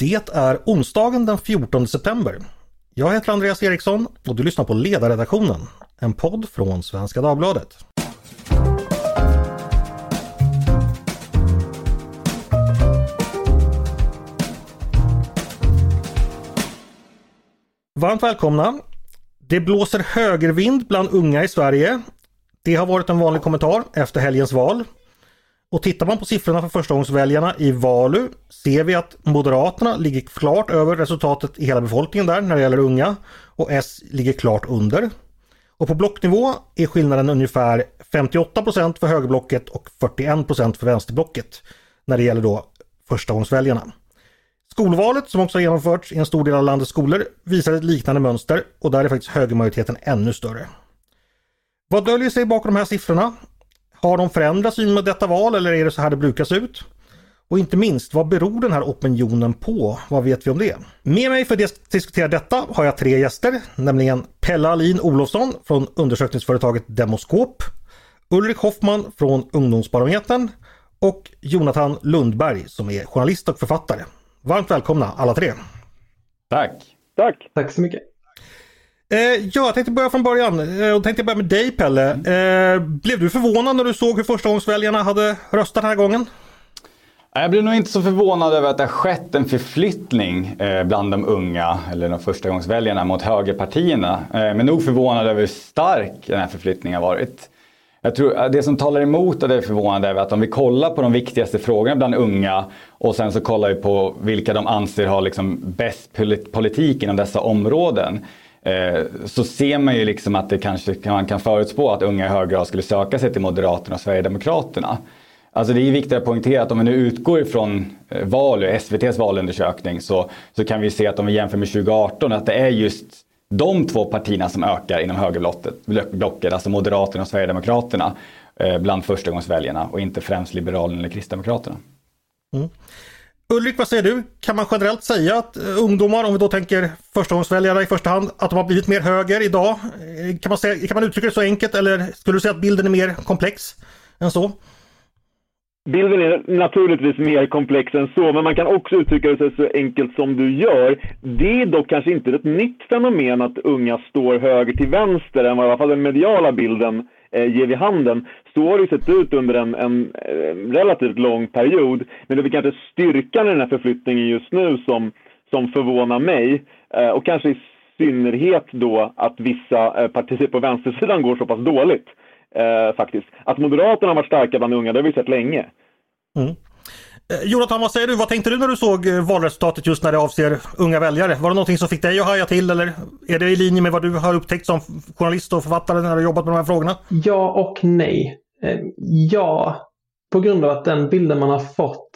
Det är onsdagen den 14 september. Jag heter Andreas Eriksson och du lyssnar på Ledarredaktionen, en podd från Svenska Dagbladet. Varmt välkomna! Det blåser högervind bland unga i Sverige. Det har varit en vanlig kommentar efter helgens val. Och tittar man på siffrorna för förstagångsväljarna i Valu ser vi att Moderaterna ligger klart över resultatet i hela befolkningen där när det gäller unga och S ligger klart under. Och på blocknivå är skillnaden ungefär 58% för högerblocket och 41% för vänsterblocket när det gäller då förstagångsväljarna. Skolvalet som också har genomförts i en stor del av landets skolor visar ett liknande mönster och där är faktiskt högermajoriteten ännu större. Vad döljer sig bakom de här siffrorna? Har de förändrat syn med detta val eller är det så här det brukar se ut? Och inte minst, vad beror den här opinionen på? Vad vet vi om det? Med mig för att diskutera detta har jag tre gäster, nämligen Pelle Alin Olofsson från undersökningsföretaget Demoskop, Ulrik Hoffman från Ungdomsbarometern och Jonathan Lundberg som är journalist och författare. Varmt välkomna alla tre! Tack! Tack! Tack så mycket! Eh, ja, jag tänkte börja från början. Eh, jag tänkte börja med dig Pelle. Eh, blev du förvånad när du såg hur förstagångsväljarna hade röstat den här gången? Jag blev nog inte så förvånad över att det har skett en förflyttning eh, bland de unga, eller de förstagångsväljarna, mot högerpartierna. Eh, men nog förvånad över hur stark den här förflyttningen har varit. Jag tror det som talar emot att det är förvånande är att om vi kollar på de viktigaste frågorna bland unga och sen så kollar vi på vilka de anser har liksom bäst politik inom dessa områden Eh, så ser man ju liksom att det kanske man kan förutspå att unga i hög grad skulle söka sig till Moderaterna och Sverigedemokraterna. Alltså det är viktigt att poängtera att om vi nu utgår ifrån eh, Valu, SVTs valundersökning, så, så kan vi se att om vi jämför med 2018 att det är just de två partierna som ökar inom högerblocket, alltså Moderaterna och Sverigedemokraterna eh, bland förstagångsväljarna och inte främst Liberalerna eller Kristdemokraterna. Mm. Ulrik, vad säger du? Kan man generellt säga att eh, ungdomar, om vi då tänker förstagångsväljare i första hand, att de har blivit mer höger idag? Eh, kan man, säga, kan man uttrycka det så enkelt eller skulle du säga att bilden är mer komplex än så? Bilden är naturligtvis mer komplex än så, men man kan också uttrycka det så enkelt som du gör. Det är dock kanske inte ett nytt fenomen att unga står höger till vänster än vad i alla fall den mediala bilden eh, Eh, ger vid handen. Så har det sett ut under en, en, en relativt lång period. Men det är kanske styrkan i den här förflyttningen just nu som, som förvånar mig. Eh, och kanske i synnerhet då att vissa eh, partier på vänstersidan går så pass dåligt. Eh, faktiskt. Att Moderaterna har varit starka bland unga, det har vi sett länge. Mm. Eh, Jonathan, vad säger du? Vad tänkte du när du såg eh, valresultatet just när det avser unga väljare? Var det någonting som fick dig att haja till eller är det i linje med vad du har upptäckt som journalist och författare när du jobbat med de här frågorna? Ja och nej. Eh, ja, på grund av att den bilden man har fått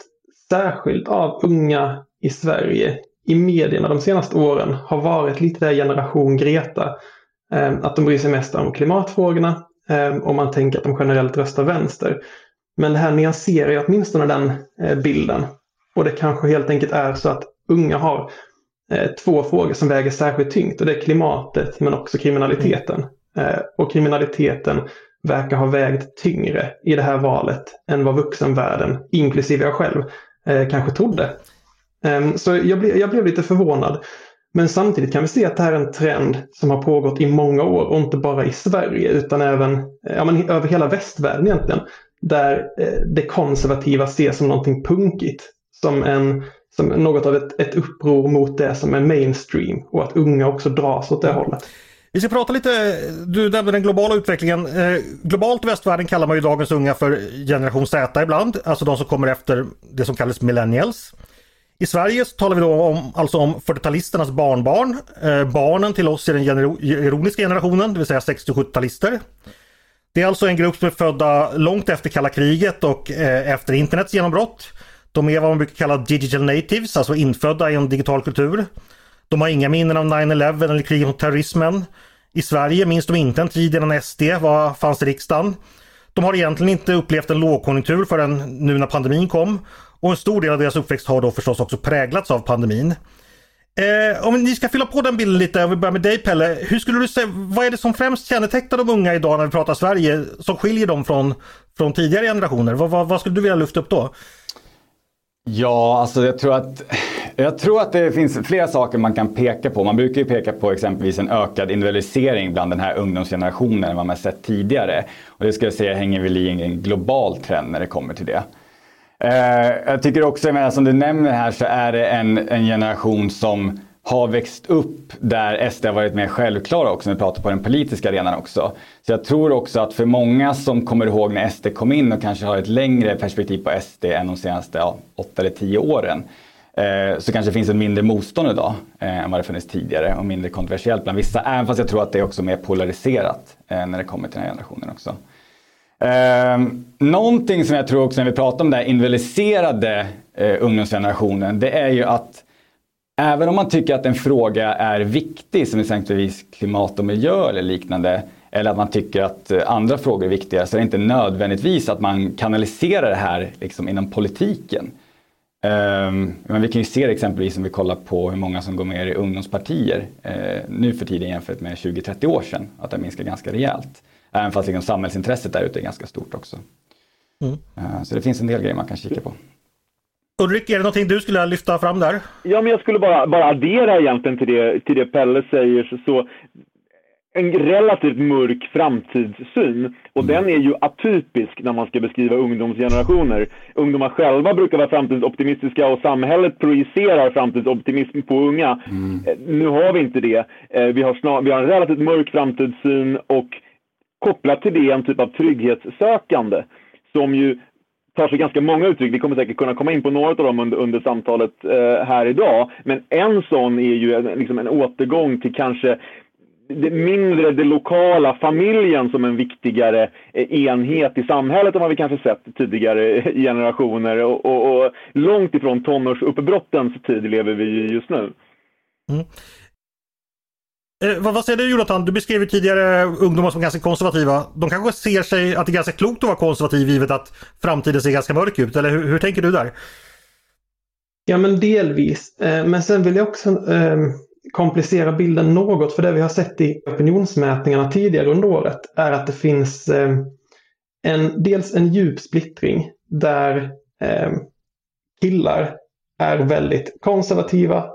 särskilt av unga i Sverige i medierna de senaste åren har varit lite där generation Greta. Att de bryr sig mest om klimatfrågorna och man tänker att de generellt röstar vänster. Men det här nyanserar ju åtminstone den eh, bilden. Och det kanske helt enkelt är så att unga har eh, två frågor som väger särskilt tyngt och det är klimatet men också kriminaliteten. Eh, och kriminaliteten verkar ha vägt tyngre i det här valet än vad vuxenvärlden, inklusive jag själv, kanske trodde. Ehm, så jag blev, jag blev lite förvånad. Men samtidigt kan vi se att det här är en trend som har pågått i många år och inte bara i Sverige utan även ja, men över hela västvärlden egentligen. Där det konservativa ses som någonting punkigt. Som, en, som något av ett, ett uppror mot det som är mainstream och att unga också dras åt det hållet. Vi ska prata lite, du nämnde den globala utvecklingen. Eh, globalt i västvärlden kallar man ju dagens unga för generation Z ibland, alltså de som kommer efter det som kallas millennials. I Sverige talar vi då om, alltså om 40-talisternas barnbarn. Eh, barnen till oss är den gener ironiska generationen, det vill säga 60-70-talister. Det är alltså en grupp som är födda långt efter kalla kriget och eh, efter internets genombrott. De är vad man brukar kalla digital natives, alltså infödda i en digital kultur. De har inga minnen av 9-11 eller kriget mot terrorismen. I Sverige minns de inte en tid innan SD var, fanns i riksdagen. De har egentligen inte upplevt en lågkonjunktur förrän nu när pandemin kom. Och en stor del av deras uppväxt har då förstås också präglats av pandemin. Eh, om ni ska fylla på den bilden lite, om vi börjar med dig Pelle. Hur skulle du säga, vad är det som främst kännetecknar de unga idag när vi pratar Sverige som skiljer dem från, från tidigare generationer? Vad, vad, vad skulle du vilja lyfta upp då? Ja, alltså jag tror att Jag tror att det finns flera saker man kan peka på. Man brukar ju peka på exempelvis en ökad individualisering bland den här ungdomsgenerationen än vad man sett tidigare. Och det skulle jag säga hänger väl i en global trend när det kommer till det. Eh, jag tycker också, jag menar, som du nämner här, så är det en, en generation som har växt upp där SD har varit mer självklara också, när vi pratar på den politiska arenan också. Så jag tror också att för många som kommer ihåg när SD kom in och kanske har ett längre perspektiv på SD än de senaste ja, åtta eller tio åren, eh, så kanske det finns ett mindre motstånd idag eh, än vad det funnits tidigare och mindre kontroversiellt bland vissa. Även fast jag tror att det är också mer polariserat eh, när det kommer till den här generationen också. Eh, någonting som jag tror också när vi pratar om den här individualiserade eh, ungdomsgenerationen, det är ju att även om man tycker att en fråga är viktig, som exempelvis klimat och miljö eller liknande, eller att man tycker att eh, andra frågor är viktiga, så är det inte nödvändigtvis att man kanaliserar det här liksom inom politiken. Ehm, men vi kan ju se det exempelvis om vi kollar på hur många som går med i ungdomspartier eh, nu för tiden jämfört med 20-30 år sedan, att det minskar ganska rejält. Även fast liksom samhällsintresset där ute är ganska stort också. Mm. Uh, så det finns en del grejer man kan kika på. Ulrik, är det någonting du skulle lyfta fram där? Ja, men jag skulle bara, bara addera egentligen till det, till det Pelle säger. Så, så en relativt mörk framtidssyn. Och mm. den är ju atypisk när man ska beskriva ungdomsgenerationer. Ungdomar själva brukar vara framtidsoptimistiska och samhället projicerar framtidsoptimism på unga. Mm. Eh, nu har vi inte det. Eh, vi har, snar, vi har en relativt mörk framtidssyn och kopplat till det en typ av trygghetssökande som ju tar sig ganska många uttryck. Vi kommer säkert kunna komma in på några av dem under, under samtalet eh, här idag. Men en sån är ju en, liksom en återgång till kanske det mindre det lokala, familjen som en viktigare eh, enhet i samhället än vad vi kanske sett tidigare eh, generationer. Och, och, och långt ifrån tonårsuppbrottens tid lever vi just nu. Mm. Eh, vad, vad, säger du Jonathan? Du beskrev tidigare ungdomar som ganska konservativa. De kanske ser sig att det är ganska klokt att vara konservativ givet att framtiden ser ganska mörk ut. Eller hur, hur tänker du där? Ja men delvis. Eh, men sen vill jag också eh, komplicera bilden något. För det vi har sett i opinionsmätningarna tidigare under året är att det finns eh, en, dels en djup splittring där eh, killar är väldigt konservativa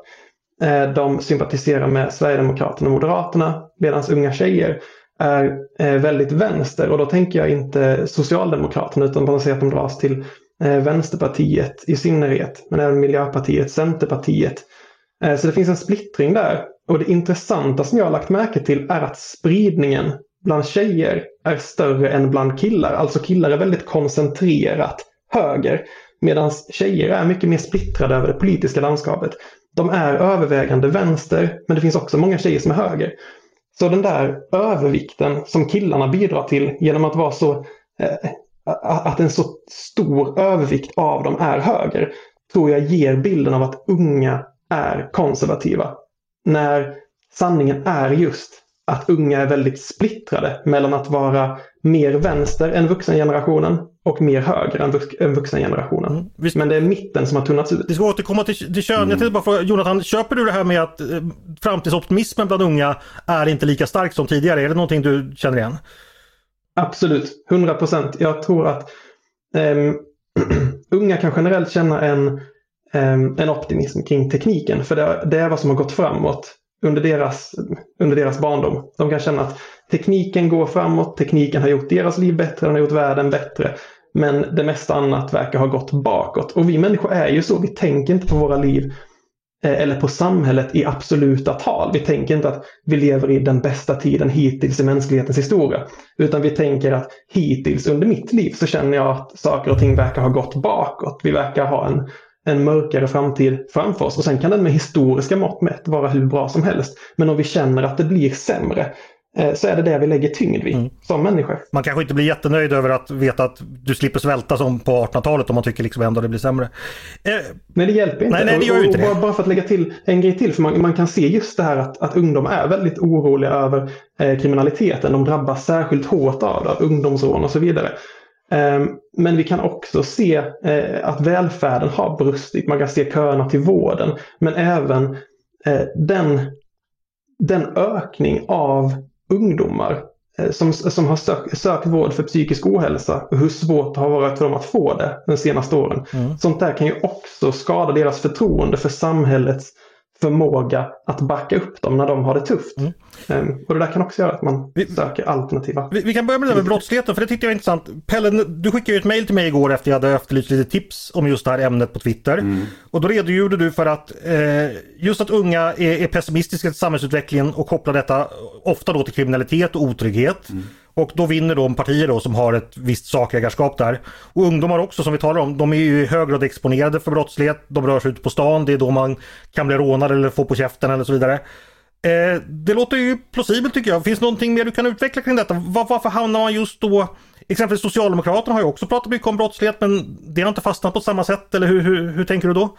Eh, de sympatiserar med Sverigedemokraterna och Moderaterna medan unga tjejer är eh, väldigt vänster och då tänker jag inte Socialdemokraterna utan man ser att de dras till eh, Vänsterpartiet i synnerhet men även Miljöpartiet, Centerpartiet. Så det finns en splittring där och det intressanta som jag har lagt märke till är att spridningen bland tjejer är större än bland killar. Alltså killar är väldigt koncentrerat höger medan tjejer är mycket mer splittrade över det politiska landskapet de är övervägande vänster, men det finns också många tjejer som är höger. Så den där övervikten som killarna bidrar till genom att vara så eh, att en så stor övervikt av dem är höger tror jag ger bilden av att unga är konservativa. När sanningen är just att unga är väldigt splittrade mellan att vara mer vänster än vuxengenerationen och mer höger än, vux än vuxengenerationen. Mm, visst. Men det är mitten som har tunnats ut. Vi ska återkomma till, till kön. Mm. Jag tänkte bara fråga Jonathan, köper du det här med att eh, framtidsoptimismen bland unga är inte lika stark som tidigare? Är det någonting du känner igen? Absolut, 100 procent. Jag tror att um, unga kan generellt känna en, um, en optimism kring tekniken. För det, det är vad som har gått framåt under deras, under deras barndom. De kan känna att tekniken går framåt, tekniken har gjort deras liv bättre, den har gjort världen bättre. Men det mesta annat verkar ha gått bakåt. Och vi människor är ju så, vi tänker inte på våra liv eh, eller på samhället i absoluta tal. Vi tänker inte att vi lever i den bästa tiden hittills i mänsklighetens historia. Utan vi tänker att hittills under mitt liv så känner jag att saker och ting verkar ha gått bakåt. Vi verkar ha en en mörkare framtid framför oss. Och sen kan den med historiska mått mätt vara hur bra som helst. Men om vi känner att det blir sämre så är det det vi lägger tyngd vid mm. som människor. Man kanske inte blir jättenöjd över att veta att du slipper svälta som på 1800-talet om man tycker liksom ändå det blir sämre. Eh, nej det hjälper inte. Nej, nej det gör ju inte det. Bara för att lägga till en grej till, för man, man kan se just det här att, att ungdom är väldigt oroliga över eh, kriminaliteten. De drabbas särskilt hårt av det, ungdomsrån och så vidare. Ehm, men vi kan också se eh, att välfärden har brustit. Man kan se köerna till vården. Men även eh, den, den ökning av ungdomar eh, som, som har sök, sökt vård för psykisk ohälsa och hur svårt det har varit för dem att få det de senaste åren. Mm. Sånt där kan ju också skada deras förtroende för samhällets förmåga att backa upp dem när de har det tufft. Mm. Um, och det där kan också göra att man vi, söker alternativa. Vi, vi, kan börja med det med brottsligheten för det tyckte jag var intressant. Pelle, du skickade ju ett mail till mig igår efter jag hade efterlyst lite tips om just det här ämnet på Twitter. Mm. Och då redogjorde du för att eh, just att unga är, är pessimistiska till samhällsutvecklingen och kopplar detta ofta då till kriminalitet och otrygghet. Mm. Och då vinner de partier då som har ett visst sakägarskap där. Och ungdomar också som vi talar om, de är ju i hög grad exponerade för brottslighet. De rör sig ute på stan, det är då man kan bli rånad eller få på käften eller så vidare. Eh, det låter ju plausibelt tycker jag. Finns det någonting mer du kan utveckla kring detta? Var, varför hamnar man just då Exempelvis Socialdemokraterna har ju också pratat mycket om brottslighet men det har inte fastnat på samma sätt eller hur, hur, hur tänker du då?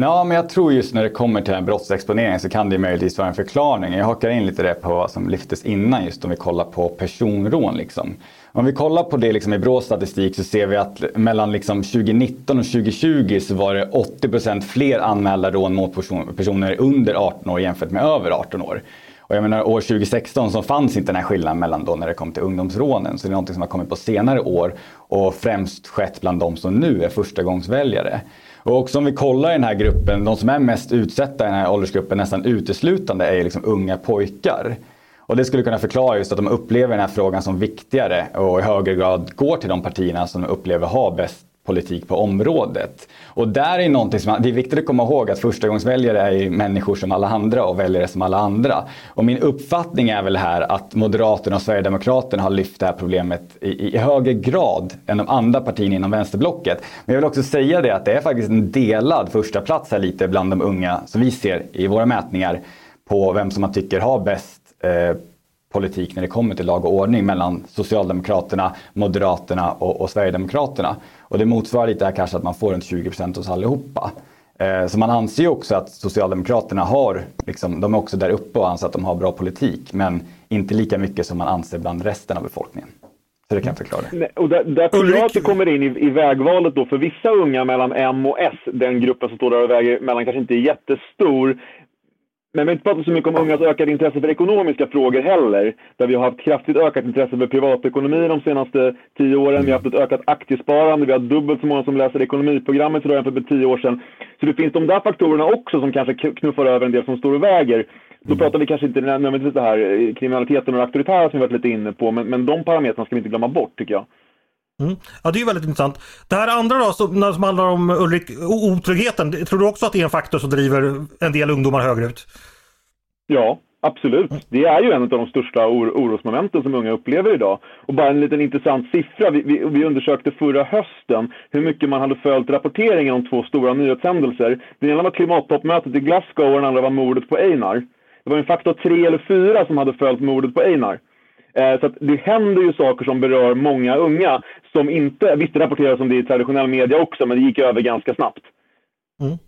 Ja, men jag tror just när det kommer till den här brottsexponeringen så kan det möjligtvis vara en förklaring. Jag hakar in lite det på vad som lyftes innan just om vi kollar på personrån. Liksom. Om vi kollar på det liksom i BRÅs statistik så ser vi att mellan liksom 2019 och 2020 så var det 80% fler anmälda rån mot person personer under 18 år jämfört med över 18 år. Och jag menar år 2016 så fanns inte den här skillnaden mellan då när det kom till ungdomsrånen. Så det är något som har kommit på senare år och främst skett bland de som nu är förstagångsväljare. Och också om vi kollar i den här gruppen, de som är mest utsatta i den här åldersgruppen nästan uteslutande är liksom unga pojkar. Och det skulle kunna förklara just att de upplever den här frågan som viktigare och i högre grad går till de partierna som de upplever har bäst politik på området. Och där är någonting som, det är viktigt att komma ihåg att förstagångsväljare är ju människor som alla andra och väljare som alla andra. Och min uppfattning är väl här att Moderaterna och Sverigedemokraterna har lyft det här problemet i, i högre grad än de andra partierna inom vänsterblocket. Men jag vill också säga det att det är faktiskt en delad första plats här lite bland de unga som vi ser i våra mätningar på vem som man tycker har bäst eh, politik när det kommer till lag och ordning mellan Socialdemokraterna, Moderaterna och, och Sverigedemokraterna. Och det motsvarar lite här kanske att man får runt 20 procent hos allihopa. Eh, så man anser ju också att Socialdemokraterna har, liksom, de är också där uppe och anser att de har bra politik. Men inte lika mycket som man anser bland resten av befolkningen. Så det kan jag förklara. Nej, och där, där tror jag att det kommer in i, i, vägvalet då för vissa unga mellan M och S, den gruppen som står där och väger mellan kanske inte är jättestor, men vi har inte pratat så mycket om ungas ökade intresse för ekonomiska frågor heller. Där vi har haft kraftigt ökat intresse för privatekonomi de senaste tio åren. Vi har haft ett ökat aktiesparande. Vi har dubbelt så många som läser ekonomiprogrammet idag jämfört med tio år sedan. Så det finns de där faktorerna också som kanske knuffar över en del som står och väger. Då mm. pratar vi kanske inte nödvändigtvis det här eh, kriminaliteten och det auktoritära som vi varit lite inne på. Men, men de parametrarna ska vi inte glömma bort tycker jag. Mm. Ja det är väldigt intressant. Det här andra då som, som handlar om Ulrik, otryggheten. Tror du också att det är en faktor som driver en del ungdomar högerut? Ja, absolut. Det är ju en av de största or orosmomenten som unga upplever idag. Och bara en liten intressant siffra. Vi, vi, vi, undersökte förra hösten hur mycket man hade följt rapporteringen om två stora nyhetshändelser. Den ena var klimattoppmötet i Glasgow och den andra var mordet på Einar. Det var en faktor tre eller fyra som hade följt mordet på Einar. Eh, så det händer ju saker som berör många unga som inte, visst det rapporteras om det i traditionell media också, men det gick över ganska snabbt. Mm.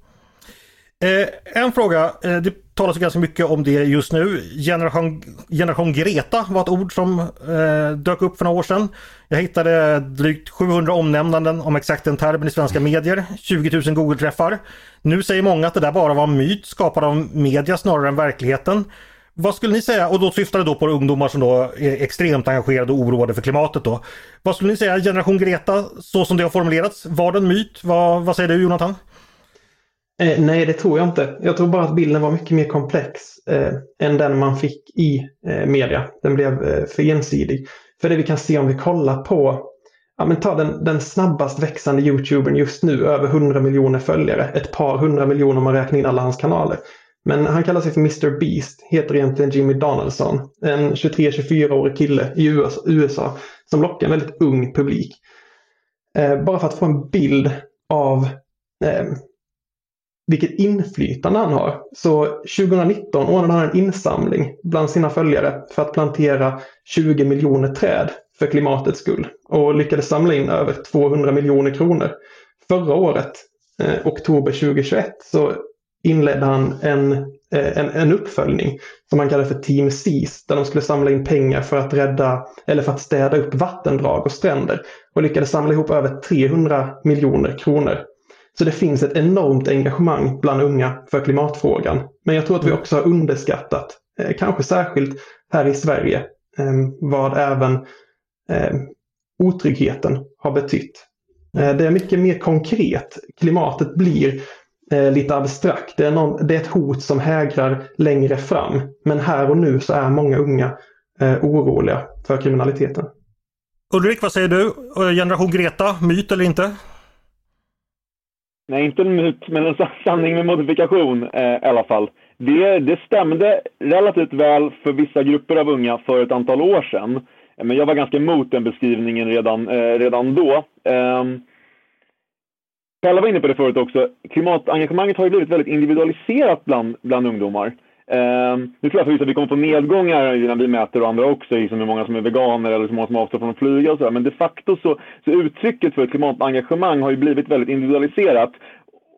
Eh, en fråga, eh, det talas ganska mycket om det just nu. Generation, generation Greta var ett ord som eh, dök upp för några år sedan. Jag hittade drygt 700 omnämnanden om exakt den termen i svenska medier. 20 000 Google-träffar. Nu säger många att det där bara var en myt skapad av media snarare än verkligheten. Vad skulle ni säga, och då syftar det då på ungdomar som då är extremt engagerade och oroade för klimatet då. Vad skulle ni säga, generation Greta, så som det har formulerats, var det en myt? Vad, vad säger du Jonathan? Eh, nej, det tror jag inte. Jag tror bara att bilden var mycket mer komplex eh, än den man fick i eh, media. Den blev eh, för ensidig. För det vi kan se om vi kollar på, ja men ta den, den snabbast växande YouTubern just nu, över 100 miljoner följare. Ett par hundra miljoner om man räknar in alla hans kanaler. Men han kallar sig för Mr Beast, heter egentligen Jimmy Donaldson. En 23-24-årig kille i USA, som lockar en väldigt ung publik. Eh, bara för att få en bild av eh, vilket inflytande han har. Så 2019 ordnade han en insamling bland sina följare för att plantera 20 miljoner träd för klimatets skull och lyckades samla in över 200 miljoner kronor. Förra året, eh, oktober 2021, så inledde han en, eh, en, en uppföljning som han kallade för Team SEAS där de skulle samla in pengar för att rädda eller för att städa upp vattendrag och stränder och lyckades samla ihop över 300 miljoner kronor så det finns ett enormt engagemang bland unga för klimatfrågan. Men jag tror att vi också har underskattat, eh, kanske särskilt här i Sverige, ehm, vad även ehm, otryggheten har betytt. Eh, det är mycket mer konkret. Klimatet blir lite abstrakt. Det är, någon, det är ett hot som hägrar längre fram. Men här och nu så är många unga oroliga för kriminaliteten. Ulrik, vad säger du? Generation Greta, myt eller inte? Nej, inte en myt, men en sanning med modifikation eh, i alla fall. Det, det stämde relativt väl för vissa grupper av unga för ett antal år sedan. Men jag var ganska emot den beskrivningen redan, eh, redan då. Eh, Pelle var inne på det förut också. Klimatengagemanget har ju blivit väldigt individualiserat bland, bland ungdomar. Uh, nu tror jag förvisso att vi kommer få nedgångar när vi mäter och andra också, liksom hur många som är veganer eller hur många som avstår från att flyga och sådär. Men de facto så, så uttrycket för ett klimatengagemang har ju blivit väldigt individualiserat.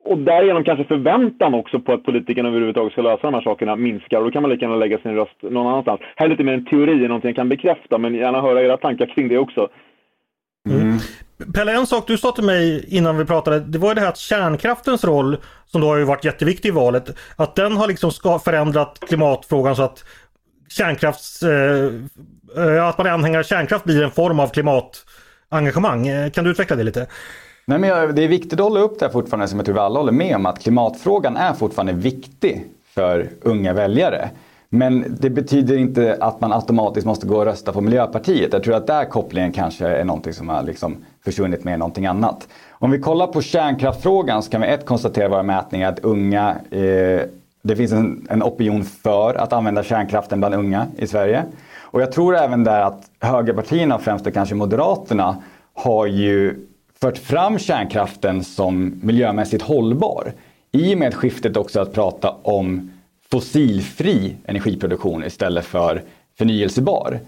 Och därigenom kanske förväntan också på att politikerna överhuvudtaget ska lösa de här sakerna minskar. Och då kan man lika gärna lägga sin röst någon annanstans. Här är lite mer en teori, någonting jag kan bekräfta, men gärna höra era tankar kring det också. Mm. Pelle, en sak du sa till mig innan vi pratade, det var det här att kärnkraftens roll, som då har ju varit jätteviktig i valet, att den har liksom förändrat klimatfrågan så att kärnkrafts... Eh, att man är anhängare av kärnkraft blir en form av klimatengagemang. Eh, kan du utveckla det lite? Nej, men det är viktigt att hålla upp det fortfarande som jag tror vi alla håller med om att klimatfrågan är fortfarande viktig för unga väljare. Men det betyder inte att man automatiskt måste gå och rösta på Miljöpartiet. Jag tror att där kopplingen kanske är någonting som har liksom försvunnit med någonting annat. Om vi kollar på kärnkraftfrågan så kan vi ett konstatera i våra mätningar att unga, eh, det finns en, en opinion för att använda kärnkraften bland unga i Sverige. Och jag tror även där att högerpartierna, främst då kanske Moderaterna, har ju fört fram kärnkraften som miljömässigt hållbar. I och med skiftet också att prata om fossilfri energiproduktion istället för förnyelsebar.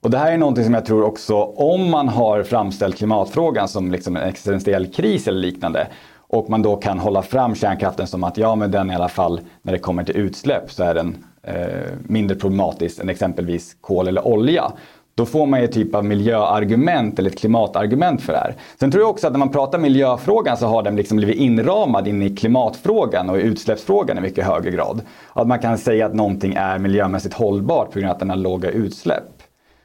Och det här är någonting som jag tror också, om man har framställt klimatfrågan som liksom en existentiell kris eller liknande och man då kan hålla fram kärnkraften som att ja men den i alla fall när det kommer till utsläpp så är den eh, mindre problematisk än exempelvis kol eller olja. Då får man ju typ av miljöargument eller ett klimatargument för det här. Sen tror jag också att när man pratar miljöfrågan så har den liksom blivit inramad in i klimatfrågan och utsläppsfrågan i mycket högre grad. Att man kan säga att någonting är miljömässigt hållbart på grund av att den har låga utsläpp.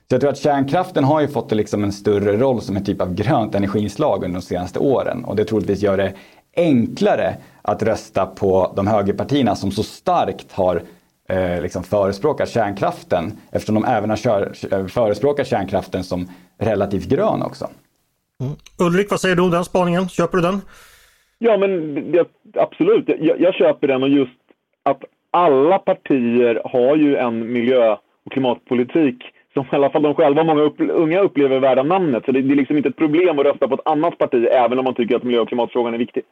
Så jag tror att kärnkraften har ju fått liksom en större roll som en typ av grönt energislag under de senaste åren och det troligtvis gör det enklare att rösta på de högerpartierna som så starkt har eh, liksom förespråkar kärnkraften eftersom de även har kör, eh, förespråkar kärnkraften som relativt grön också. Mm. Ulrik, vad säger du om den spaningen? Köper du den? Ja, men det, absolut. Jag, jag köper den och just att alla partier har ju en miljö och klimatpolitik som i alla fall de själva, många upp, unga upplever värda namnet. Så det, det, är liksom inte ett problem att rösta på ett annat parti även om man tycker att miljö och klimatfrågan är viktig.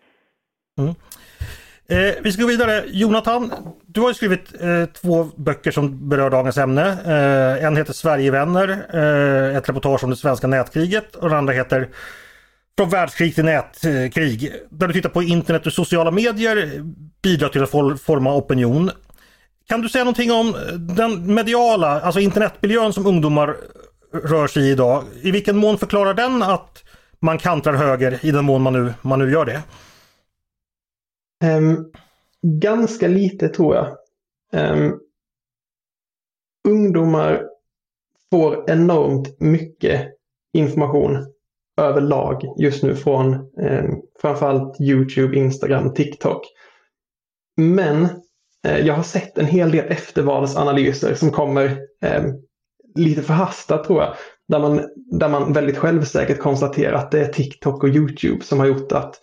Mm. Eh, vi ska gå vidare. Jonathan, du har skrivit eh, två böcker som berör dagens ämne. Eh, en heter Sverigevänner, eh, ett reportage om det svenska nätkriget och den andra heter Från världskrig till nätkrig. Där du tittar på internet och sociala medier bidrar till att forma opinion. Kan du säga någonting om den mediala, alltså internetmiljön som ungdomar rör sig i idag? I vilken mån förklarar den att man kantrar höger i den mån man nu, man nu gör det? Um, ganska lite tror jag. Um, ungdomar får enormt mycket information överlag just nu från eh, framförallt Youtube, Instagram, TikTok. Men eh, jag har sett en hel del eftervalsanalyser som kommer eh, lite förhastat tror jag. Där man, där man väldigt självsäkert konstaterar att det är TikTok och Youtube som har gjort att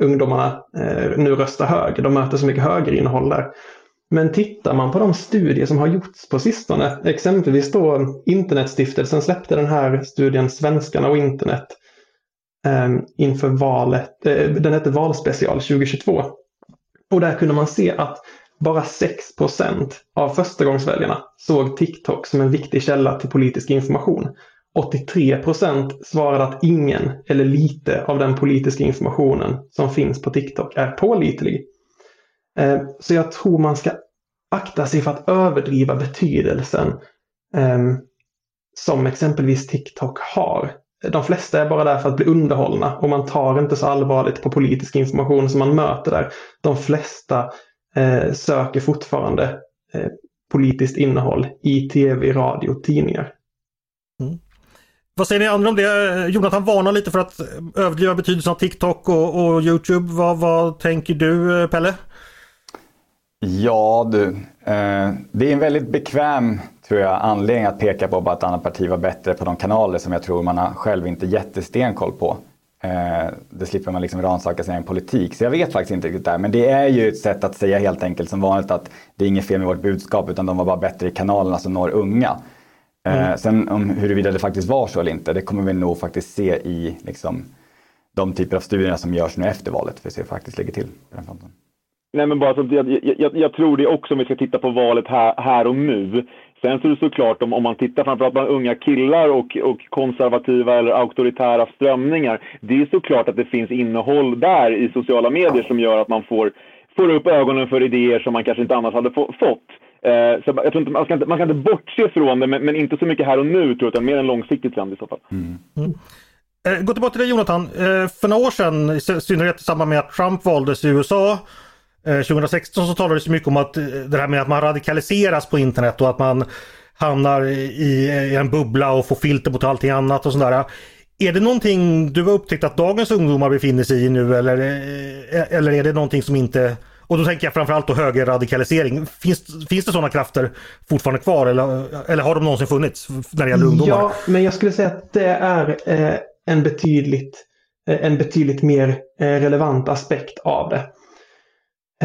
ungdomarna eh, nu röstar höger. De möter så mycket högerinnehåll där. Men tittar man på de studier som har gjorts på sistone, exempelvis då Internetstiftelsen släppte den här studien Svenskarna och internet eh, inför valet, eh, den hette Valspecial 2022. Och där kunde man se att bara 6 procent av förstagångsväljarna såg TikTok som en viktig källa till politisk information. 83 procent svarade att ingen eller lite av den politiska informationen som finns på TikTok är pålitlig. Eh, så jag tror man ska akta sig för att överdriva betydelsen ehm, som exempelvis TikTok har. De flesta är bara där för att bli underhållna och man tar inte så allvarligt på politisk information som man möter där. De flesta eh, söker fortfarande eh, politiskt innehåll i tv, radio och tidningar. Mm. Vad säger ni andra om det? Jonathan varnar lite för att överdriva betydelsen av TikTok och, och Youtube. Vad, vad tänker du Pelle? Ja du, eh, det är en väldigt bekväm tror jag, anledning att peka på att ett annat parti var bättre på de kanaler som jag tror man har själv inte jättestenkoll på. Eh, det slipper man liksom rannsaka sin egen politik. Så jag vet faktiskt inte riktigt där. Men det är ju ett sätt att säga helt enkelt som vanligt att det är inget fel med vårt budskap utan de var bara bättre i kanalerna som når unga. Eh, mm. Sen om huruvida det faktiskt var så eller inte, det kommer vi nog faktiskt se i liksom, de typer av studier som görs nu efter valet för att se hur det faktiskt ligger till. den fronten. Nej, men bara så jag, jag, jag, tror det också om vi ska titta på valet här, här och nu. Sen så är det såklart om, om man tittar framförallt bland unga killar och, och konservativa eller auktoritära strömningar. Det är såklart att det finns innehåll där i sociala medier som gör att man får, får upp ögonen för idéer som man kanske inte annars hade få, fått. Eh, så jag tror inte, man, ska inte, man kan inte bortse från det, men, men, inte så mycket här och nu tror jag, utan mer en långsiktig trend i så fall. Mm. Mm. Eh, gå tillbaka till dig Jonathan. Eh, för några år sedan, i synnerhet i samband med att Trump valdes i USA, 2016 eh, så talades det mycket om att eh, det här med att man radikaliseras på internet och att man hamnar i, en bubbla och får filter mot allting annat och sådär. Är det någonting du har upptäckt att dagens ungdomar befinner sig i nu eller, eh, eller är det någonting som inte och då tänker jag framförallt på högerradikalisering. Finns, finns det sådana krafter fortfarande kvar eller, eller har de någonsin funnits när det gäller ungdomar? Ja, men jag skulle säga att det är eh, en, betydligt, eh, en betydligt mer eh, relevant aspekt av det.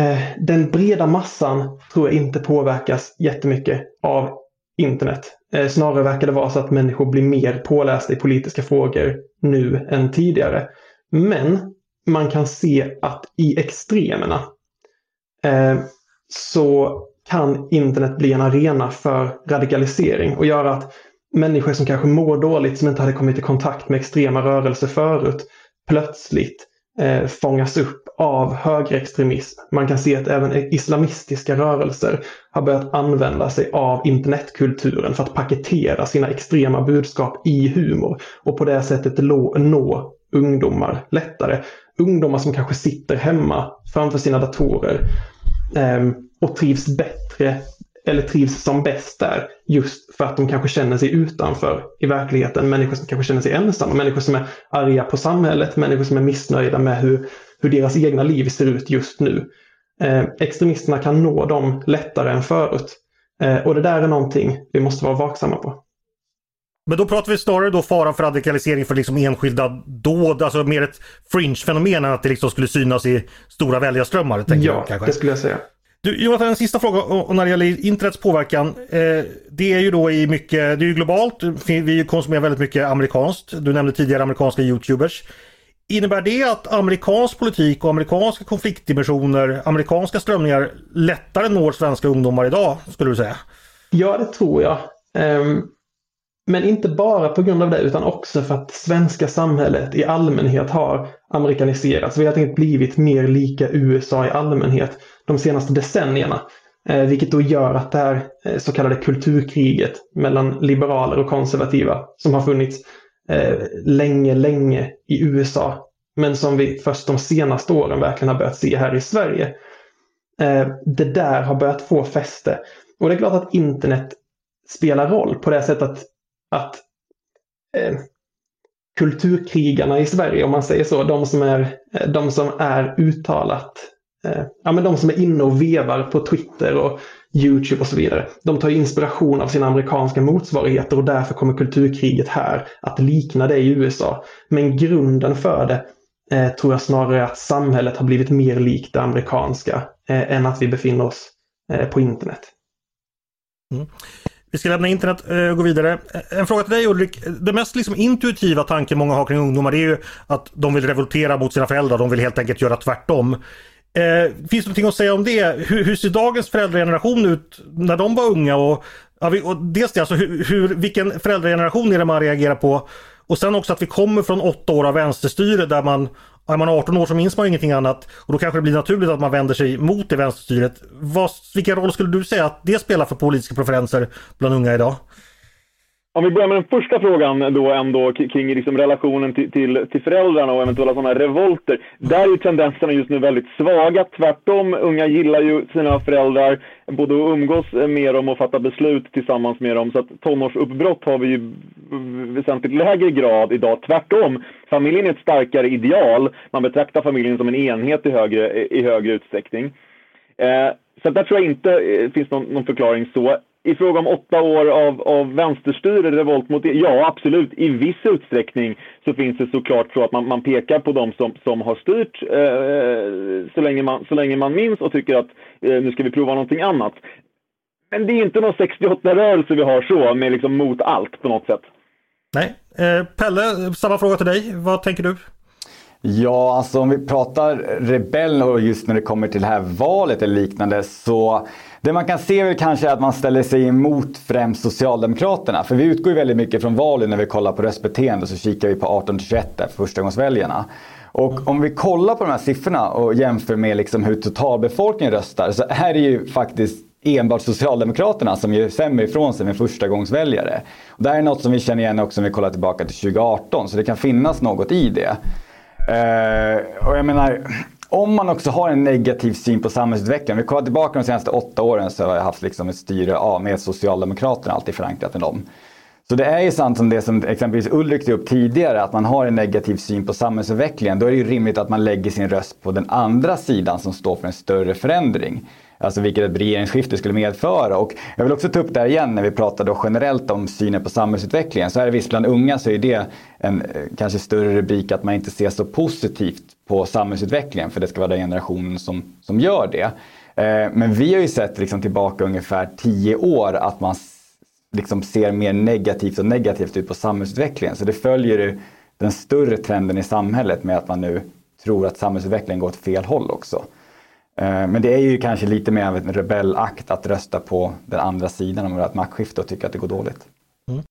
Eh, den breda massan tror jag inte påverkas jättemycket av internet. Eh, snarare verkar det vara så att människor blir mer pålästa i politiska frågor nu än tidigare. Men man kan se att i extremerna Eh, så kan internet bli en arena för radikalisering och göra att människor som kanske mår dåligt, som inte hade kommit i kontakt med extrema rörelser förut, plötsligt eh, fångas upp av högerextremism. Man kan se att även islamistiska rörelser har börjat använda sig av internetkulturen för att paketera sina extrema budskap i humor och på det sättet nå ungdomar lättare. Ungdomar som kanske sitter hemma framför sina datorer Ehm, och trivs bättre eller trivs som bäst där just för att de kanske känner sig utanför i verkligheten. Människor som kanske känner sig ensamma, människor som är arga på samhället, människor som är missnöjda med hur, hur deras egna liv ser ut just nu. Eh, extremisterna kan nå dem lättare än förut. Eh, och det där är någonting vi måste vara vaksamma på. Men då pratar vi snarare då fara för radikalisering för liksom enskilda dåd, alltså mer ett fringe-fenomen än att det liksom skulle synas i stora väljarströmmar. Ja, jag, kanske. det skulle jag säga. Du, Jonathan, en sista fråga och när det gäller internets påverkan. Eh, det är ju då i mycket, det är ju globalt. Vi konsumerar väldigt mycket amerikanskt. Du nämnde tidigare amerikanska YouTubers. Innebär det att amerikansk politik och amerikanska konfliktdimensioner, amerikanska strömningar lättare når svenska ungdomar idag, skulle du säga? Ja, det tror jag. Um, men inte bara på grund av det utan också för att svenska samhället i allmänhet har amerikaniserats. Vi har helt enkelt blivit mer lika USA i allmänhet de senaste decennierna. Eh, vilket då gör att det här eh, så kallade kulturkriget mellan liberaler och konservativa som har funnits eh, länge, länge i USA men som vi först de senaste åren verkligen har börjat se här i Sverige. Det där har börjat få fäste. Och det är klart att internet spelar roll på det sättet att att eh, kulturkrigarna i Sverige, om man säger så, de som är, eh, de som är uttalat, eh, ja men de som är inne och vevar på Twitter och Youtube och så vidare. De tar inspiration av sina amerikanska motsvarigheter och därför kommer kulturkriget här att likna det i USA. Men grunden för det eh, tror jag snarare att samhället har blivit mer likt det amerikanska eh, än att vi befinner oss eh, på internet. Mm. Vi ska lämna internet eh, och gå vidare. Eh, en fråga till dig Ulrik. Den mest liksom intuitiva tanken många har kring ungdomar det är ju att de vill revoltera mot sina föräldrar. De vill helt enkelt göra tvärtom. Eh, finns det någonting att säga om det? Hur, hur ser dagens föräldrageneration ut när de var unga? Och, och dels det, alltså hur, hur, vilken föräldrageneration är det man reagerar på? Och sen också att vi kommer från åtta år av vänsterstyre där man är man 18 år så minns man ju ingenting annat och då kanske det blir naturligt att man vänder sig mot det vänsterstyret. Vad, vilken roll skulle du säga att det spelar för politiska preferenser bland unga idag? Om vi börjar med den första frågan då ändå kring liksom relationen till, till, till föräldrarna och eventuella sådana revolter. Där är ju tendenserna just nu väldigt svaga. Tvärtom, unga gillar ju sina föräldrar, både att umgås med dem och fatta beslut tillsammans med dem. Så att tonårsuppbrott har vi ju väsentligt lägre grad idag. Tvärtom, familjen är ett starkare ideal. Man betraktar familjen som en enhet i högre, i högre utsträckning. Eh, så där tror jag inte det finns någon, någon förklaring så i fråga om åtta år av, av vänsterstyre, revolt mot det, ja absolut, i viss utsträckning så finns det såklart så att man, man pekar på dem som, som har styrt eh, så, länge man, så länge man minns och tycker att eh, nu ska vi prova någonting annat. Men det är inte någon 68-rörelse vi har så, med liksom mot allt på något sätt. Nej. Eh, Pelle, samma fråga till dig. Vad tänker du? Ja, alltså om vi pratar rebell och just när det kommer till det här valet eller liknande så det man kan se är väl kanske att man ställer sig emot främst Socialdemokraterna. För vi utgår ju väldigt mycket från valet när vi kollar på röstbeteende så kikar vi på 18-21 för förstagångsväljarna. Och om vi kollar på de här siffrorna och jämför med liksom hur totalbefolkningen röstar så är det ju faktiskt enbart Socialdemokraterna som gör sämre ifrån sig med förstagångsväljare. Och det här är något som vi känner igen också om vi kollar tillbaka till 2018 så det kan finnas något i det. Uh, och jag menar, om man också har en negativ syn på samhällsutvecklingen. Om vi kollar tillbaka de senaste åtta åren så har jag haft liksom ett styre ja, med Socialdemokraterna alltid förankrat med dem. Så det är ju sant som det som exempelvis Ulrik tog upp tidigare, att man har en negativ syn på samhällsutvecklingen. Då är det ju rimligt att man lägger sin röst på den andra sidan som står för en större förändring. Alltså vilket ett regeringsskifte skulle medföra. Och jag vill också ta upp det här igen när vi pratar då generellt om synen på samhällsutvecklingen. Så är det visst bland unga så är det en eh, kanske större rubrik att man inte ser så positivt på samhällsutvecklingen för det ska vara den generationen som, som gör det. Eh, men vi har ju sett liksom tillbaka ungefär tio år att man liksom ser mer negativt och negativt ut på samhällsutvecklingen. Så det följer ju den större trenden i samhället med att man nu tror att samhällsutvecklingen går åt fel håll också. Eh, men det är ju kanske lite mer av en rebellakt att rösta på den andra sidan om ett maktskifte och tycka att det går dåligt. Mm.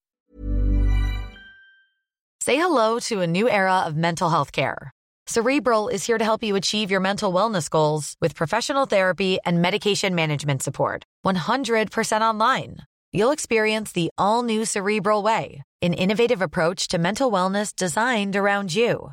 Say hello to a new era of mental health care. Cerebral is here to help you achieve your mental wellness goals with professional therapy and medication management support. 100% online. You'll experience the all new Cerebral way, an innovative approach to mental wellness designed around you.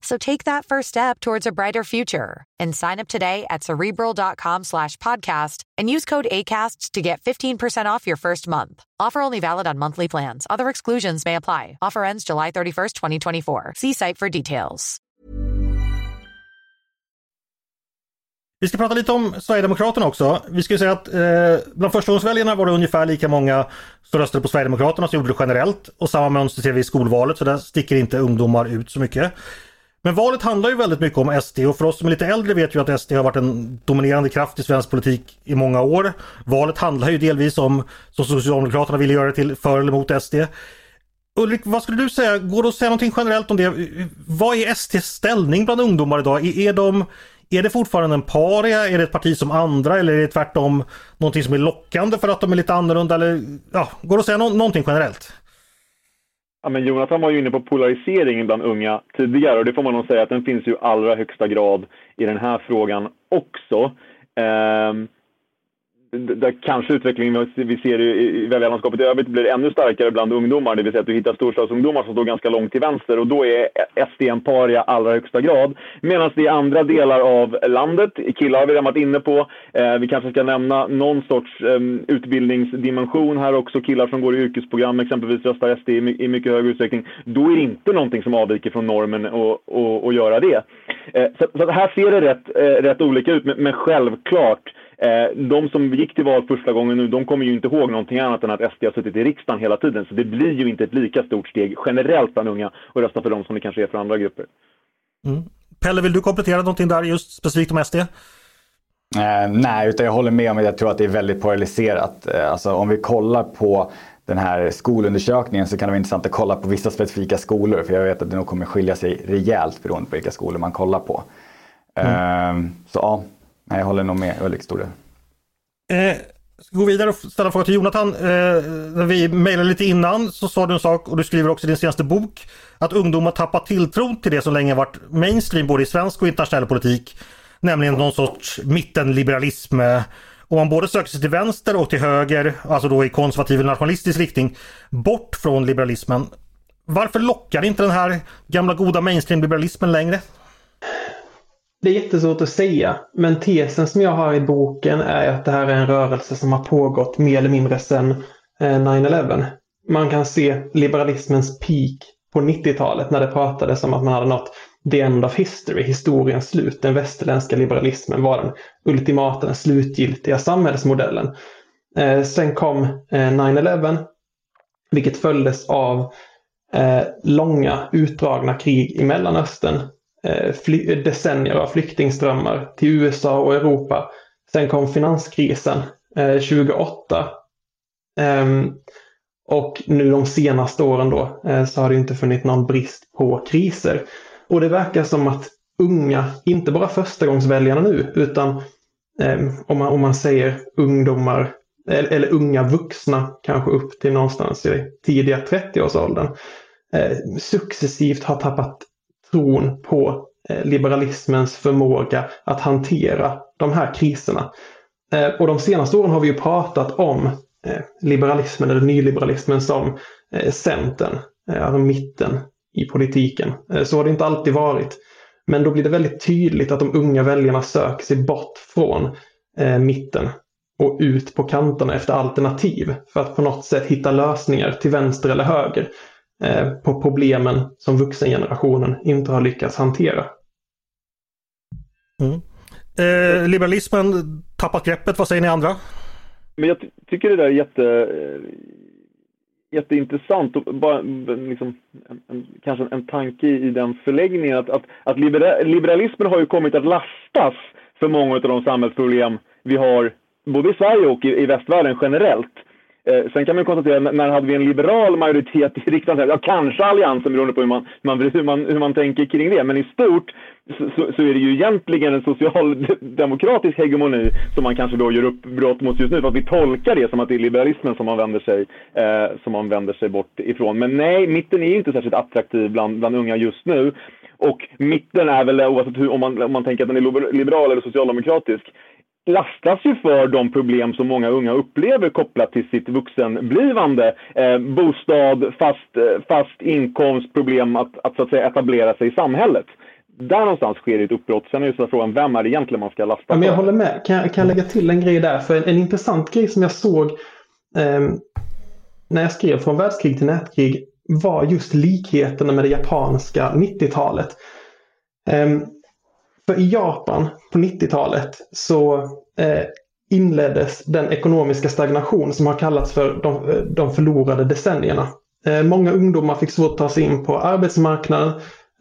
So take that first step towards a brighter future and sign up today at cerebral.com slash podcast and use code ACasts to get 15% off your first month. Offer only valid on monthly plans. Other exclusions may apply. Offer ends July 31st, 2024. See site for details. Vi ska prata lite om Sverigedemokraterna också. Vi ska säga att eh, bland förstagångsväljarna var det ungefär lika många som röstade på Sverigedemokraterna som gjorde det generellt. Och samma mönster ser vi i skolvalet så där sticker inte ungdomar ut så mycket. Men valet handlar ju väldigt mycket om SD och för oss som är lite äldre vet ju att SD har varit en dominerande kraft i svensk politik i många år. Valet handlar ju delvis om, som Socialdemokraterna ville göra det till, för eller mot SD. Ulrik, vad skulle du säga? Går det att säga någonting generellt om det? Vad är SDs ställning bland ungdomar idag? Är, de, är det fortfarande en paria? Är det ett parti som andra? Eller är det tvärtom någonting som är lockande för att de är lite annorlunda? Eller, ja, går det att säga no någonting generellt? Ja, men Jonathan var ju inne på polariseringen bland unga tidigare och det får man nog säga att den finns ju allra högsta grad i den här frågan också. Um, där kanske utvecklingen vi ser i väljarlandskapet i övrigt blir ännu starkare bland ungdomar. Det vill säga att du hittar storstadsungdomar som står ganska långt till vänster och då är SD en paria allra högsta grad. Medan det i andra delar av landet, killar har vi redan varit inne på, eh, vi kanske ska nämna någon sorts eh, utbildningsdimension här också. Killar som går i yrkesprogram exempelvis röstar SD i, i mycket högre utsträckning. Då är det inte någonting som avviker från normen att göra det. Eh, så, så här ser det rätt, eh, rätt olika ut, men, men självklart de som gick till val första gången nu, de kommer ju inte ihåg någonting annat än att SD har suttit i riksdagen hela tiden. Så det blir ju inte ett lika stort steg generellt bland unga att rösta för dem som det kanske är för andra grupper. Mm. Pelle, vill du komplettera någonting där just specifikt om SD? Eh, nej, utan jag håller med om att jag tror att det är väldigt polariserat. Eh, alltså om vi kollar på den här skolundersökningen så kan det vara intressant att kolla på vissa specifika skolor. För jag vet att det nog kommer skilja sig rejält beroende på vilka skolor man kollar på. Mm. Eh, så ja, Nej, jag håller nog med Ulrik Store. Eh, ska gå vidare och ställa en fråga till Jonathan. Eh, när vi mejlade lite innan så sa du en sak och du skriver också i din senaste bok att ungdomar tappat tilltron till det som länge varit mainstream både i svensk och internationell politik. Nämligen någon sorts mittenliberalism. Och man både söker sig till vänster och till höger, alltså då i konservativ och nationalistisk riktning, bort från liberalismen. Varför lockar inte den här gamla goda mainstream-liberalismen längre? Det är jättesvårt att säga, men tesen som jag har i boken är att det här är en rörelse som har pågått mer eller mindre sedan eh, 9-11. Man kan se liberalismens peak på 90-talet när det pratades om att man hade nått the end of history, historiens slut. Den västerländska liberalismen var den ultimata, den slutgiltiga samhällsmodellen. Eh, sen kom eh, 9-11, vilket följdes av långa utdragna krig i Mellanöstern. Eh, eh, decennier av flyktingströmmar till USA och Europa. Sen kom finanskrisen eh, 2008. Ehm, och nu de senaste åren då eh, så har det inte funnits någon brist på kriser. Och det verkar som att unga, inte bara förstagångsväljarna nu, utan eh, om, man, om man säger ungdomar eller, eller, unga vuxna, kanske upp till någonstans i tidiga 30-årsåldern, eh, successivt har tappat tron på eh, liberalismens förmåga att hantera de här kriserna. Eh, och de senaste åren har vi ju pratat om eh, liberalismen eller nyliberalismen som Centern, alltså mitten i politiken. Så har det inte alltid varit. Men då blir det väldigt tydligt att de unga väljarna söker sig bort från mitten och ut på kanterna efter alternativ för att på något sätt hitta lösningar till vänster eller höger på problemen som vuxengenerationen inte har lyckats hantera. Mm. Eh, liberalismen tappat greppet, vad säger ni andra? Men jag tycker det där är jätte, jätteintressant och bara liksom, en, en, kanske en tanke i den förläggningen att, att, att liberalismen har ju kommit att lastas för många av de samhällsproblem vi har både i Sverige och i, i västvärlden generellt. Eh, sen kan man konstatera, när hade vi en liberal majoritet i riksdagen? Ja, kanske Alliansen beroende på hur man, hur man, hur man tänker kring det. Men i stort så, så, är det ju egentligen en socialdemokratisk hegemoni som man kanske då gör uppbrott mot just nu. För att vi tolkar det som att det är liberalismen som man vänder sig, eh, som man vänder sig bort ifrån. Men nej, mitten är ju inte särskilt attraktiv bland, bland unga just nu. Och mitten är väl, oavsett hur, om, man, om man tänker att den är liberal eller socialdemokratisk, lastas ju för de problem som många unga upplever kopplat till sitt vuxenblivande. Eh, bostad, fast, eh, fast inkomst, problem att, att, så att säga, etablera sig i samhället. Där någonstans sker ett uppbrott. Sen är det så frågan, vem är det egentligen man ska lasta ja, men Jag håller med. Kan, jag, kan jag lägga till en grej där? För en, en intressant grej som jag såg eh, när jag skrev Från världskrig till nätkrig var just likheterna med det japanska 90-talet. Um, för i Japan på 90-talet så eh, inleddes den ekonomiska stagnation som har kallats för de, eh, de förlorade decennierna. Eh, många ungdomar fick svårt att ta sig in på arbetsmarknaden.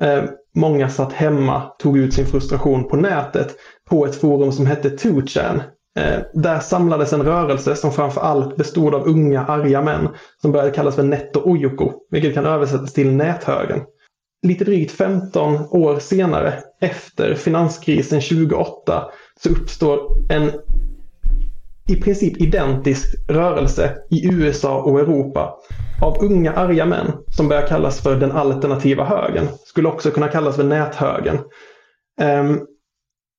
Eh, många satt hemma, tog ut sin frustration på nätet på ett forum som hette 2chan. Eh, där samlades en rörelse som framför allt bestod av unga arga män som började kallas för Netto Ojoko, vilket kan översättas till näthögen lite drygt 15 år senare, efter finanskrisen 2008, så uppstår en i princip identisk rörelse i USA och Europa av unga arga män som börjar kallas för den alternativa högern. Skulle också kunna kallas för näthögern. Um,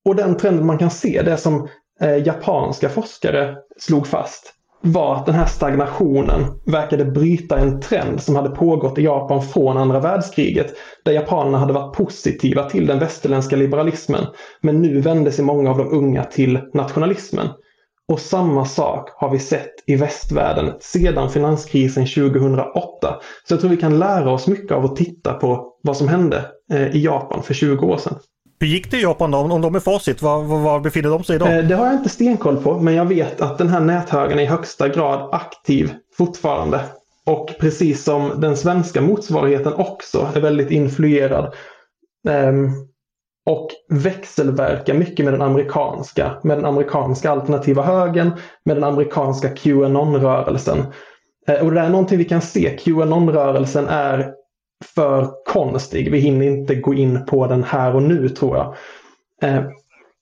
och den trenden man kan se, det som eh, japanska forskare slog fast, var att den här stagnationen verkade bryta en trend som hade pågått i Japan från andra världskriget. Där japanerna hade varit positiva till den västerländska liberalismen. Men nu vände sig många av de unga till nationalismen. Och samma sak har vi sett i västvärlden sedan finanskrisen 2008. Så jag tror vi kan lära oss mycket av att titta på vad som hände eh, i Japan för 20 år sedan. Hur gick det i Japan då? Om de är facit, var, var, var befinner de sig idag? Eh, det har jag inte stenkoll på, men jag vet att den här näthögen är i högsta grad aktiv fortfarande. Och precis som den svenska motsvarigheten också är väldigt influerad. Um, och växelverkar mycket med den amerikanska, med den amerikanska alternativa högen, med den amerikanska QAnon-rörelsen. Eh, och det är någonting vi kan se, QAnon-rörelsen är för konstig. Vi hinner inte gå in på den här och nu tror jag. Eh,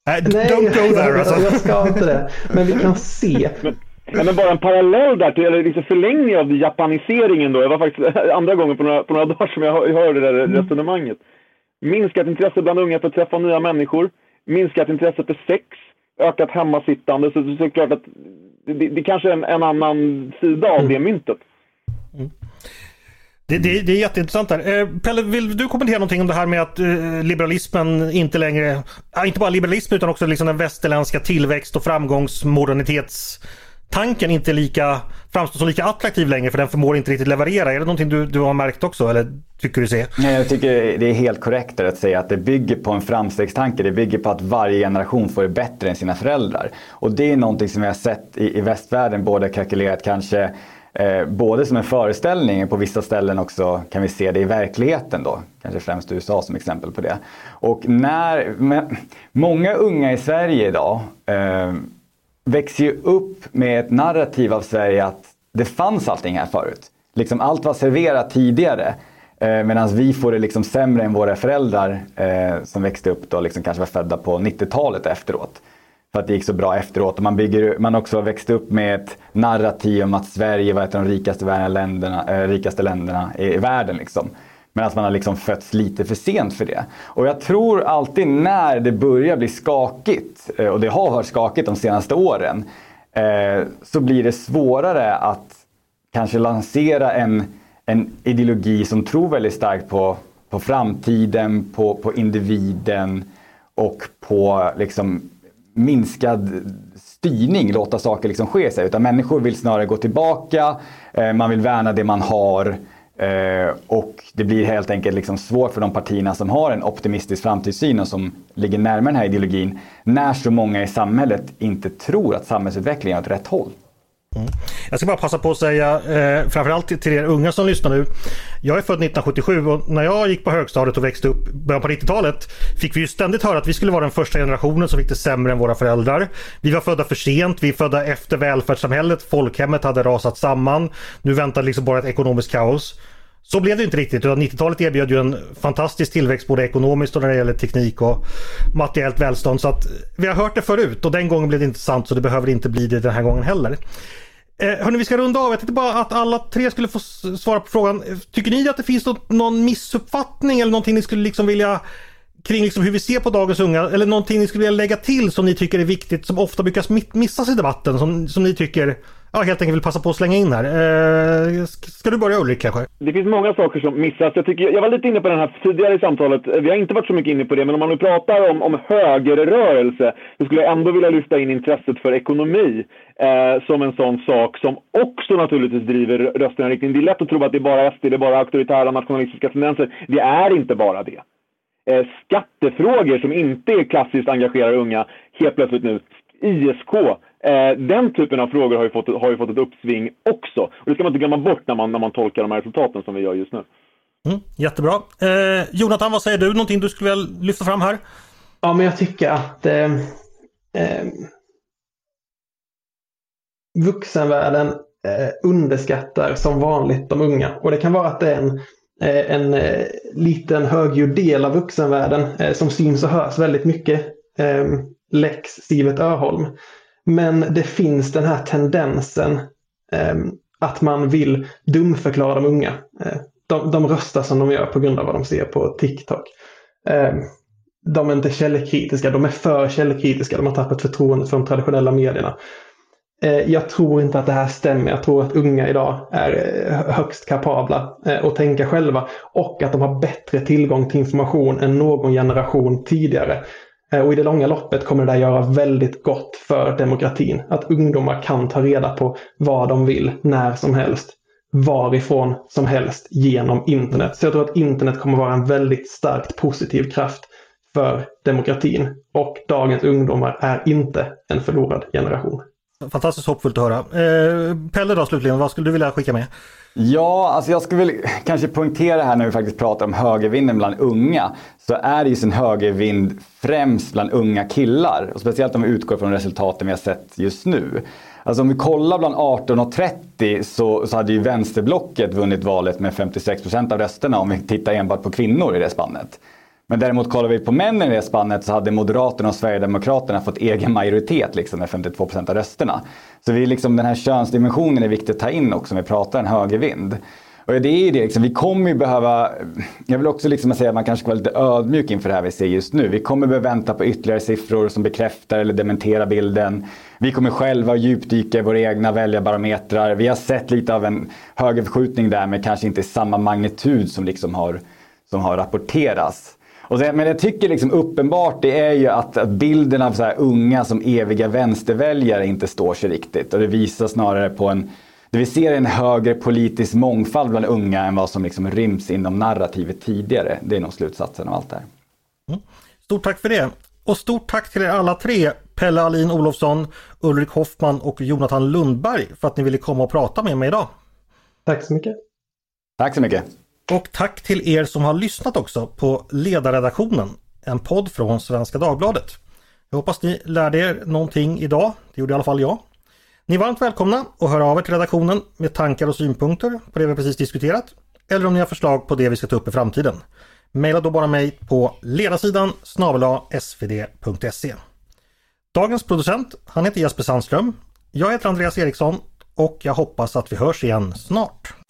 Nej, don't go there alltså. jag ska inte det. Men vi kan se. Men, men bara en parallell där, till, eller liksom förlängning av japaniseringen då. Jag var faktiskt andra gången på några, på några dagar som jag hörde det där Mm. resonemanget. Minskat intresse bland unga för att träffa nya människor. Minskat intresse för sex. Ökat hemmasittande. Så, så, så klart att det, det kanske är en, en annan sida av det myntet. Det, det, det är jätteintressant där. Eh, Pelle, vill du kommentera någonting om det här med att eh, liberalismen inte längre, inte bara liberalismen utan också liksom den västerländska tillväxt och framgångsmodernitetstanken inte lika, framstår som lika attraktiv längre för den förmår inte riktigt leverera. Är det någonting du, du har märkt också eller tycker du ser? Nej, jag tycker det är helt korrekt att säga att det bygger på en framstegstanke. Det bygger på att varje generation får det bättre än sina föräldrar. Och det är någonting som vi har sett i, i västvärlden både kalkylerat kanske Eh, både som en föreställning, på vissa ställen också kan vi se det i verkligheten då. Kanske främst USA som exempel på det. Och när, men, många unga i Sverige idag eh, växer ju upp med ett narrativ av Sverige att det fanns allting här förut. Liksom allt var serverat tidigare. Eh, Medan vi får det liksom sämre än våra föräldrar eh, som växte upp då, liksom kanske var födda på 90-talet efteråt. För att det gick så bra efteråt. Och man, bygger, man också växt upp med ett narrativ om att Sverige var ett av de rikaste, länderna, eh, rikaste länderna i, i världen. Liksom. Medan man har liksom fötts lite för sent för det. Och jag tror alltid när det börjar bli skakigt, eh, och det har varit skakigt de senaste åren, eh, så blir det svårare att kanske lansera en, en ideologi som tror väldigt starkt på, på framtiden, på, på individen och på liksom minskad styrning, låta saker liksom ske sig. Utan människor vill snarare gå tillbaka, eh, man vill värna det man har. Eh, och det blir helt enkelt liksom svårt för de partierna som har en optimistisk framtidssyn och som ligger närmare den här ideologin. När så många i samhället inte tror att samhällsutvecklingen är åt rätt håll. Mm. Jag ska bara passa på att säga, eh, framförallt till er unga som lyssnar nu. Jag är född 1977 och när jag gick på högstadiet och växte upp i början på 90-talet fick vi ju ständigt höra att vi skulle vara den första generationen som fick det sämre än våra föräldrar. Vi var födda för sent, vi är födda efter välfärdssamhället, folkhemmet hade rasat samman. Nu väntar liksom bara ett ekonomiskt kaos. Så blev det inte riktigt utan 90-talet erbjöd ju en fantastisk tillväxt både ekonomiskt och när det gäller teknik och materiellt välstånd. Så att vi har hört det förut och den gången blev det inte sant så det behöver inte bli det den här gången heller. Eh, hörni, vi ska runda av. Jag tänkte bara att alla tre skulle få svara på frågan. Tycker ni att det finns något, någon missuppfattning eller någonting ni skulle liksom vilja kring liksom hur vi ser på dagens unga eller någonting ni skulle vilja lägga till som ni tycker är viktigt som ofta brukar missas i debatten som, som ni tycker ja, helt enkelt vill passa på att slänga in här. Eh, ska du börja Ulrik kanske? Det finns många saker som missas. Jag, tycker, jag var lite inne på den här tidigare i samtalet. Eh, vi har inte varit så mycket inne på det, men om man nu pratar om, om högerrörelse så skulle jag ändå vilja lyfta in intresset för ekonomi eh, som en sån sak som också naturligtvis driver rösterna i riktning. Det är lätt att tro att det är bara SD, det är bara auktoritära nationalistiska tendenser. Det är inte bara det. Eh, skattefrågor som inte är klassiskt engagerar unga, helt plötsligt nu, ISK, eh, den typen av frågor har ju, fått, har ju fått ett uppsving också. Och det ska man inte glömma bort när man, när man tolkar de här resultaten som vi gör just nu. Mm, jättebra. Eh, Jonathan, vad säger du? Någonting du skulle vilja lyfta fram här? Ja, men jag tycker att eh, eh, vuxenvärlden eh, underskattar som vanligt de unga. Och det kan vara att det är en, eh, en eh, liten högljudd del av vuxenvärlden eh, som syns och hörs väldigt mycket. Eh, Lex Sivet Öholm. Men det finns den här tendensen eh, att man vill dumförklara de unga. Eh, de, de röstar som de gör på grund av vad de ser på TikTok. Eh, de är inte källkritiska, de är för källkritiska. De har tappat förtroendet för de traditionella medierna. Eh, Jag tror inte att det här stämmer. Jag tror att unga idag är eh, högst kapabla eh, att tänka själva och att de har bättre tillgång till information än någon generation tidigare. Eh, och i det långa loppet kommer det där göra väldigt gott för demokratin. Att ungdomar kan ta reda på vad de vill när som helst. Varifrån som helst genom internet. Så jag tror att internet kommer vara en väldigt starkt positiv kraft för demokratin. Och dagens ungdomar är inte en förlorad generation. Fantastiskt hoppfullt att höra. Eh, Pelle då slutligen, vad skulle du vilja skicka med? Ja, alltså jag skulle väl kanske poängtera här när vi faktiskt pratar om högervinden bland unga. Så är det ju sin högervind främst bland unga killar. Och speciellt om vi utgår från resultaten vi har sett just nu. Alltså om vi kollar bland 18 och 30 så, så hade ju vänsterblocket vunnit valet med 56 procent av rösterna om vi tittar enbart på kvinnor i det spannet. Men däremot kollar vi på männen i det spannet så hade Moderaterna och Sverigedemokraterna fått egen majoritet liksom med 52 procent av rösterna. Så vi liksom, den här könsdimensionen är viktig att ta in också när vi pratar en högervind. Och det är ju det, liksom, vi kommer ju behöva, jag vill också liksom säga att man kanske ska vara lite ödmjuk inför det här vi ser just nu. Vi kommer behöva vänta på ytterligare siffror som bekräftar eller dementerar bilden. Vi kommer själva djupdyka i våra egna väljarbarometrar. Vi har sett lite av en högerförskjutning där men kanske inte i samma magnitud som, liksom har, som har rapporterats. Och sen, men jag tycker liksom uppenbart det är ju att, att bilden av så här unga som eviga vänsterväljare inte står sig riktigt. Och det visar snarare på en det vi ser är en högre politisk mångfald bland unga än vad som liksom ryms inom narrativet tidigare. Det är nog slutsatsen av allt det här. Mm. Stort tack för det! Och stort tack till er alla tre, Pelle Alin Olofsson, Ulrik Hoffman och Jonathan Lundberg för att ni ville komma och prata med mig idag. Tack så mycket! Tack så mycket! Och tack till er som har lyssnat också på Ledarredaktionen, en podd från Svenska Dagbladet. Jag hoppas ni lärde er någonting idag, det gjorde i alla fall jag. Ni är varmt välkomna att höra av er till redaktionen med tankar och synpunkter på det vi precis diskuterat eller om ni har förslag på det vi ska ta upp i framtiden. Maila då bara mig på ledarsidan snabel svd.se. Dagens producent, han heter Jesper Sandström. Jag heter Andreas Eriksson och jag hoppas att vi hörs igen snart.